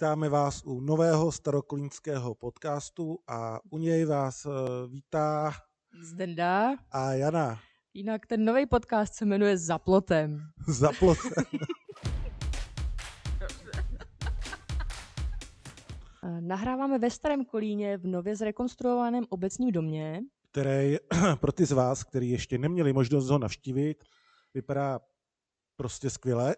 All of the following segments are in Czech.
Vítáme vás u nového starokolínského podcastu a u něj vás eh, vítá Zdenda. a Jana. Jinak ten nový podcast se jmenuje Zaplotem. Zaplot. Eh, Nahráváme ve Starém Kolíně v nově zrekonstruovaném obecním domě. který pro ty z vás, kteří ještě neměli možnost ho navštívit, vypadá prostě skvěle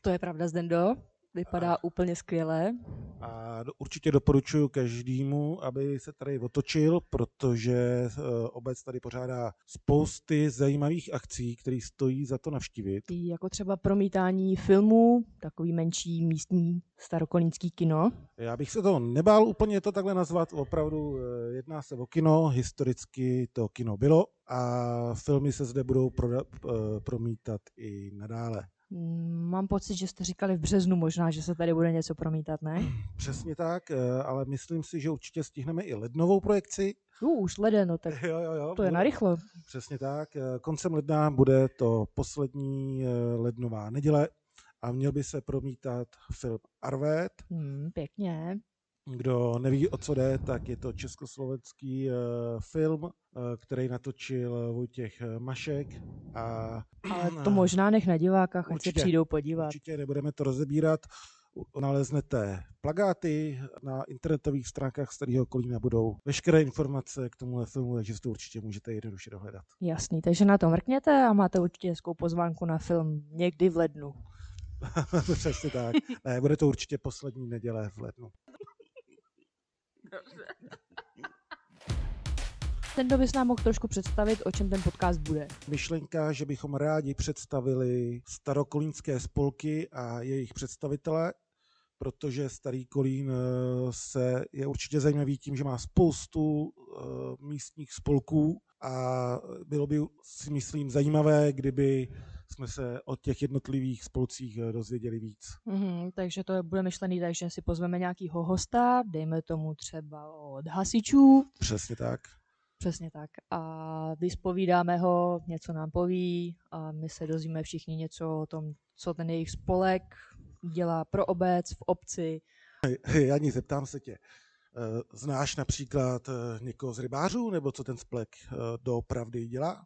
To je pravda, Zdendo. Vypadá úplně skvěle. a určitě doporučuji každému, aby se tady otočil, protože eh, obec tady pořádá spousty zajímavých akcí, které stojí za to navštívit. Jako třeba promítání filmů, takový menší místní starokolínský kino. Já bych se toho nebál úplně to takhle nazvat, opravdu eh, jedná se o kino, historicky to kino bylo a filmy se zde budou proda- eh, promítat i nadále. Mám pocit, že jste říkali v březnu možná, že se tady bude něco promítat, ne? Přesně tak, eh, ale myslím si, že určitě stihneme i lednovou projekci. Uh, už leden, no tak Jo, jo, jo. to je narychlo. Přesně tak. eh, Koncem ledna bude to poslední eh, lednová neděle a měl by se promítat film Arvet. Hmm, pěkně. Kdo neví, o co jde, tak je to československý eh, film, eh, který natočil Vojtěch eh, Mašek a Ale to možná nech na divákách, ať se přijdou podívat. určitě nebudeme to rozebírat. Naleznete plagáty na internetových stránkách Starého Kolína budou veškeré informace k tomuhle filmu, takže to určitě můžete jednoduše dohledat. Jasný, takže na to mrkněte a máte určitě hezkou pozvánku na film někdy v lednu. Přesně tak. Ne, bude to určitě poslední neděle v lednu. Ten kdo bys nám mohl trošku představit, o čem ten podcast bude. myšlenka, že bychom rádi představili starokolínské spolky a jejich představitele, protože Starý Kolín eh, se je určitě zajímavý tím, že má spoustu eh, místních spolků a bylo by si myslím zajímavé, kdyby jsme se o těch jednotlivých spolcích eh, dozvěděli víc. Mhm, takže to bude myšlený tak, že si pozveme nějakýho hosta, dejme tomu třeba od hasičů, Přesně tak. přesně tak, a vyspovídáme ho, něco nám poví a my se dozvíme všichni něco o tom, co ten jejich spolek dělá pro obec, v obci. Jani, zeptám se tě. eh, Znáš například eh, někoho z rybářů, nebo co ten splek eh, doopravdy dělá?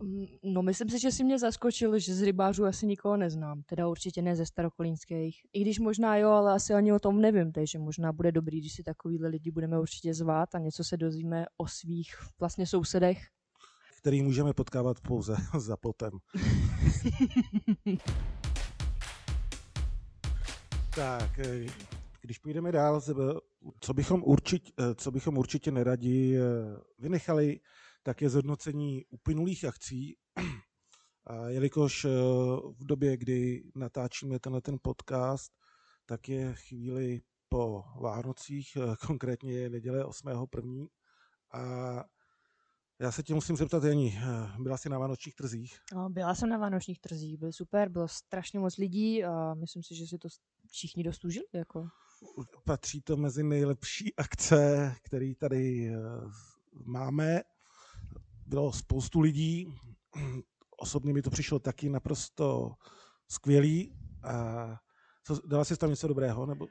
Mm, No, myslím si, že si mě zaskočil, že z rybářů asi nikoho neznám. Teda určitě ne ze starokolínských. I když možná jo, ale asi ani o tom nevím, takže možná bude dobrý, když si takovýhle lidi budeme určitě zvát a něco se dozvíme o svých vlastně sousedech. který můžeme potkávat pouze za plotem. tak, eh, když půjdeme dál, co bychom, určitě, co bychom určitě neradi eh, vynechali, tak je zhodnocení uplynulých akcí. A jelikož eh, v době, kdy natáčíme tenhle ten podcast, tak je chvíli po Vánocích, eh, konkrétně je neděle 8.1. A já se tě musím zeptat, Jani, eh, byla jsi na Vánočních trzích? No, byla jsem na vánočních trzích, byly super, bylo strašně moc lidí a myslím si, že si to všichni dost užili. Jako. Patří to mezi nejlepší akce, které tady máme. Bylo spoustu lidí, osobně mi to přišlo taky naprosto skvělý. A co, dala jsi tam něco dobrého? Nebo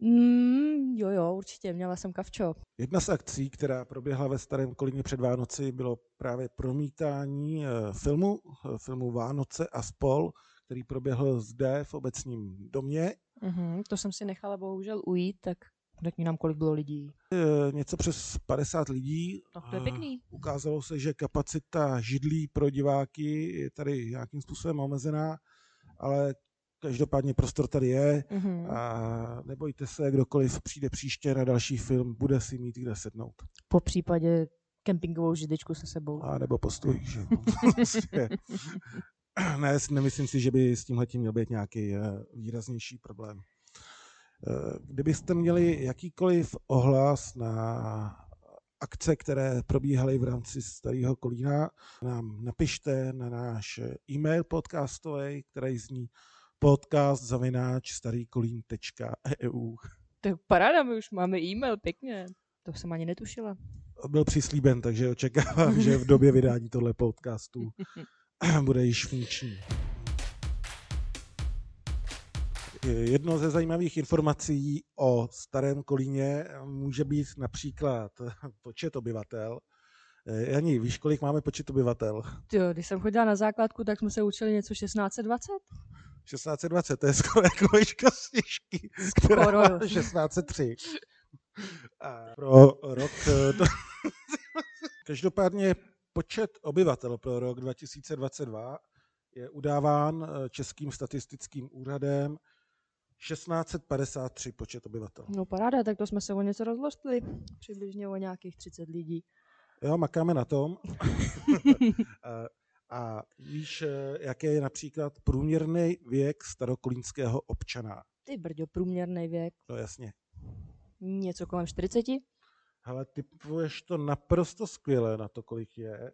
Mm, jo, jo, určitě, měla jsem kavčo. Jedna z akcí, která proběhla ve Starém Kolíně před Vánoci, bylo právě promítání eh, filmu, eh, filmu Vánoce a spol, který proběhl zde v obecním domě. Mhm, to jsem si nechala bohužel ujít, tak řekni nám, kolik bylo lidí. Eh, Něco přes 50 lidí. Tak to je Eh, pěkný. Ukázalo se, že kapacita židlí pro diváky je tady nějakým způsobem omezená, ale každopádně prostor tady je Mhm. a nebojte se, kdokoliv přijde příště na další film, bude si mít kde sednout. Po případě kempingovou židečku se sebou. A nebo postoj, že. Prostě. ne, nemyslím si, že by s tímhletím měl být nějaký eh, výraznější problém. Eh, Kdybyste měli jakýkoliv ohlas na akce, které probíhaly v rámci Starého Kolína, nám napište na náš e-mail podcastový, který zní podcast zavináč starýkolín.eu. Tak paráda, my už máme e-mail, pěkně. To jsem ani netušila. Byl přislíben, takže očekávám, že v době vydání tohle podcastu bude již funkční. Jedno ze zajímavých informací o Starém Kolíně může být například počet obyvatel. Eh, Jani, víš, kolik máme počet obyvatel? Jo, když jsem chodila na základku, tak jsme se učili něco 1620. 1620, to je skoro jako výška sněžky, která Skoro, má jo. 1603. A pro rok... eh, To... Každopádně počet obyvatel pro rok 2022 je udáván eh, Českým statistickým úřadem 1653 počet obyvatel. No paráda, tak to jsme se o něco rozlostili. Přibližně o nějakých 30 lidí. Jo, makáme na tom. a, a víš, jaký je například průměrný věk starokolínského občana? Ty brďo, průměrný věk. No jasně. Něco kolem 40? Ale typuješ to naprosto skvěle na to, kolik je.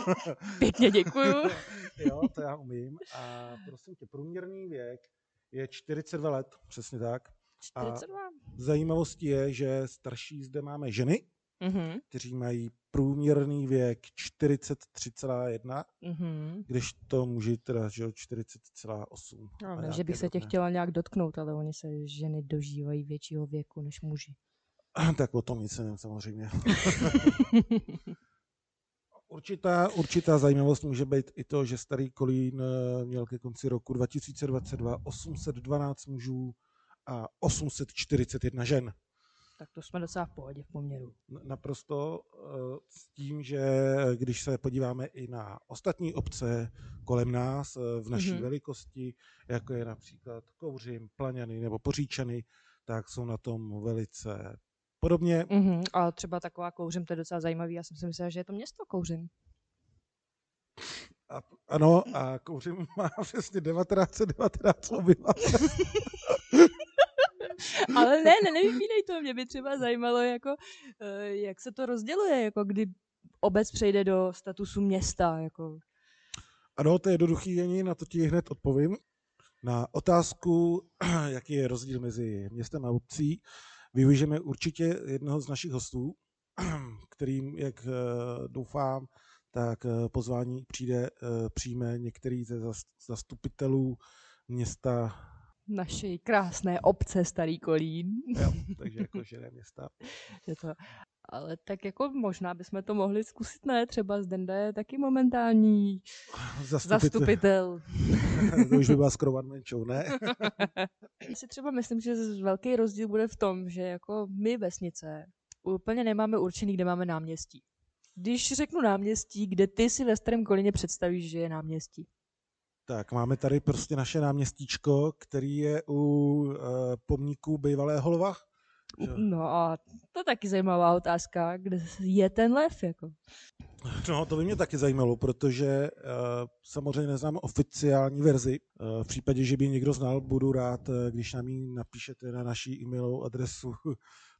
Pěkně děkuju. jo, to já umím. A prosím tě, průměrný věk je 42 let, přesně tak. A 42. zajímavostí je, že starší zde máme ženy, Mhm, kteří mají průměrný věk 43,1, mhm. když to muži teda, že jo, 40,8. No, a ne, že bych se tě chtěla nějak dotknout, ale oni se ženy dožívají většího věku než muži. Tak o tom nic nevím samozřejmě. Určitá, určitá zajímavost může být i to, že Starý Kolín eh, měl ke konci roku 2022 812 mužů a 841 žen. tak to jsme docela v pohodě v poměru. Naprosto eh, s tím, že když se podíváme i na ostatní obce kolem nás eh, v naší Mhm. velikosti, jako je například Kouřim, Plaňany nebo Poříčany, tak jsou na tom velice podobně. Mhm, a třeba taková kouřím, to je docela zajímavý. Já jsem si myslela, že je to město kouřím. A, ano, a Kouřim má přesně 1919 obyvatel. Ale ne, ne, nevypínej to, mě by třeba zajímalo, jako, eh, jak se to rozděluje, jako kdy obec přejde do statusu města. Jako. Ano, to je jednoduchý, Jení, na to ti hned odpovím. Na otázku, jaký je rozdíl mezi městem a obcí, využijeme určitě jednoho z našich hostů, kterým, jak eh, doufám, tak eh, pozvání přijde, eh, přijme některý ze zas- zastupitelů města, Naší krásné obce Starý Kolín. jo, takže jako žené města. Je to, ale tak jako možná bychom to mohli zkusit, ne? Třeba Zdenda je taky momentální Zastupitel, zastupitel. to už by byla man show, ne? Já si třeba myslím, že z- velký rozdíl bude v tom, že jako my vesnice úplně nemáme určený, kde máme náměstí. Když řeknu náměstí, kde ty si ve Starém Kolíně představíš, že je náměstí? Tak, máme tady prostě naše náměstíčko, který je u uh, pomníku bývalého lva. No a to je taky zajímavá otázka, kde je ten lev, jako. No, to by mě taky zajímalo, protože uh, samozřejmě neznám oficiální verzi. Uh, v případě, že by někdo znal, budu rád, uh, když nám ji napíšete na naší e-mailovou adresu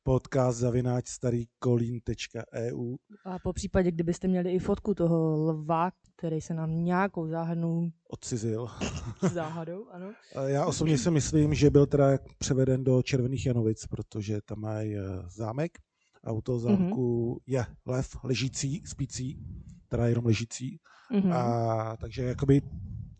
podcast zavináč starýkolín.eu. A po případě, kdybyste měli i fotku toho lva, který se nám nějakou záhadnou Odcizil. záhadou, ano. Já osobně si myslím, že byl teda převeden do Červených Janovic, protože tam mají uh, zámek a u toho zámku mm-hmm. je lev ležící, spící, teda jenom ležící. Mhm. A takže jakoby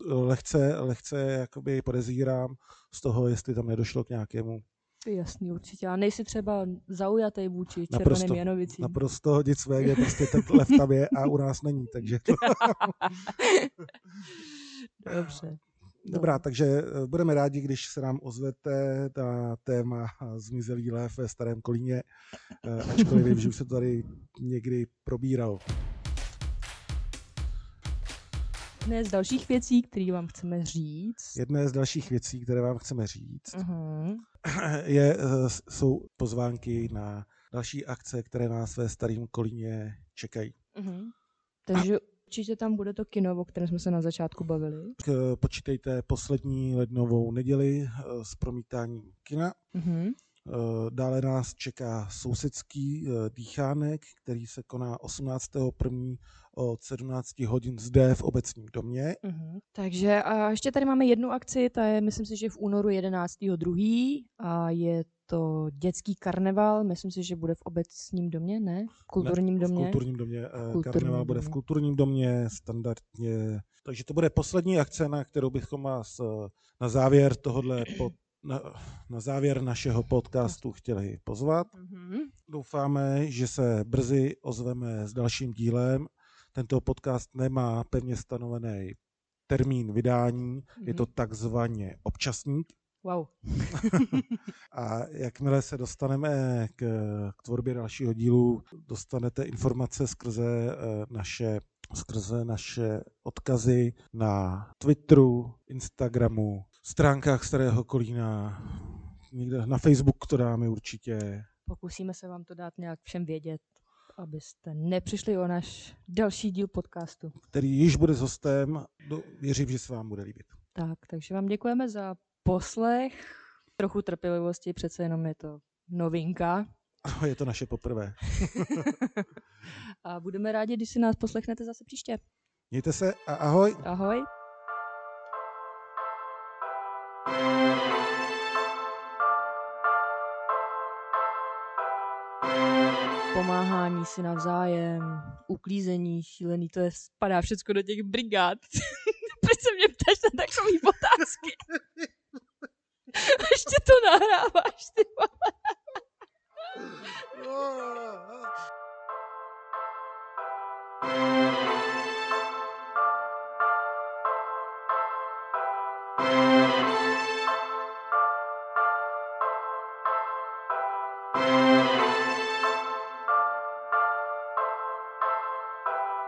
lehce, lehce jakoby podezírám z toho, jestli tam nedošlo k nějakému Jasný, určitě. A nejsi třeba zaujatý vůči červeným Naprosto, Janovicím. naprosto nicméně prostě ten lev tam je a u nás není, takže to, Dobře. dobrá, takže eh, budeme rádi, když se nám ozvete na téma zmizelý lev ve Starém Kolíně, eh, ačkoliv vím, že už se to tady někdy probíralo. Jedné z dalších věcí, které vám chceme říct, Jedné z dalších věcí, které vám chceme říct, uh-huh. je, eh, jsou pozvánky na další akce, které nás ve Starém Kolíně čekají. Uh-huh. takže určitě tam bude to kino, o kterém jsme se na začátku bavili. Eh, Počítejte poslední lednovou neděli eh, s promítáním kina. Uh-huh. Dále nás čeká sousedský dýchánek, který se koná 18.1. od 17 hodin zde v obecním domě. Uh-huh. Takže a ještě tady máme jednu akci, ta je, myslím si, že v únoru 11.2. a je to dětský karneval, myslím si, že bude v obecním domě, ne? V kulturním Ne, domě. V kulturním domě. eh, Kulturním Karneval bude v domě. kulturním domě standardně. Takže to bude poslední akce, na kterou bychom vás eh, na závěr tohohle na, na závěr našeho podcastu chtěli pozvat. Mhm. Doufáme, že se brzy ozveme s dalším dílem. Tento podcast nemá pevně stanovený termín vydání, je to takzvaně občasník. Wow. A jakmile se dostaneme k, k tvorbě dalšího dílu, dostanete informace skrze eh, naše, skrze naše odkazy na Twitteru, Instagramu, stránkách Starého Kolína, někde na Facebooku to dáme určitě. Pokusíme se vám to dát nějak všem vědět, abyste nepřišli o náš další díl podcastu. který již bude s hostem. Do, věřím, že se vám bude líbit. Tak, takže vám děkujeme za poslech. Trochu trpělivosti, přece jenom je to novinka. Je to naše poprvé. A budeme rádi, když si nás poslechnete zase příště. Mějte se a ahoj. Ahoj. Pomáhání si navzájem, uklízení, šílený, to je, spadá všecko do těch brigád. Proč se mě ptáš na takový otázky? Ještě to nahráváš, ty vole.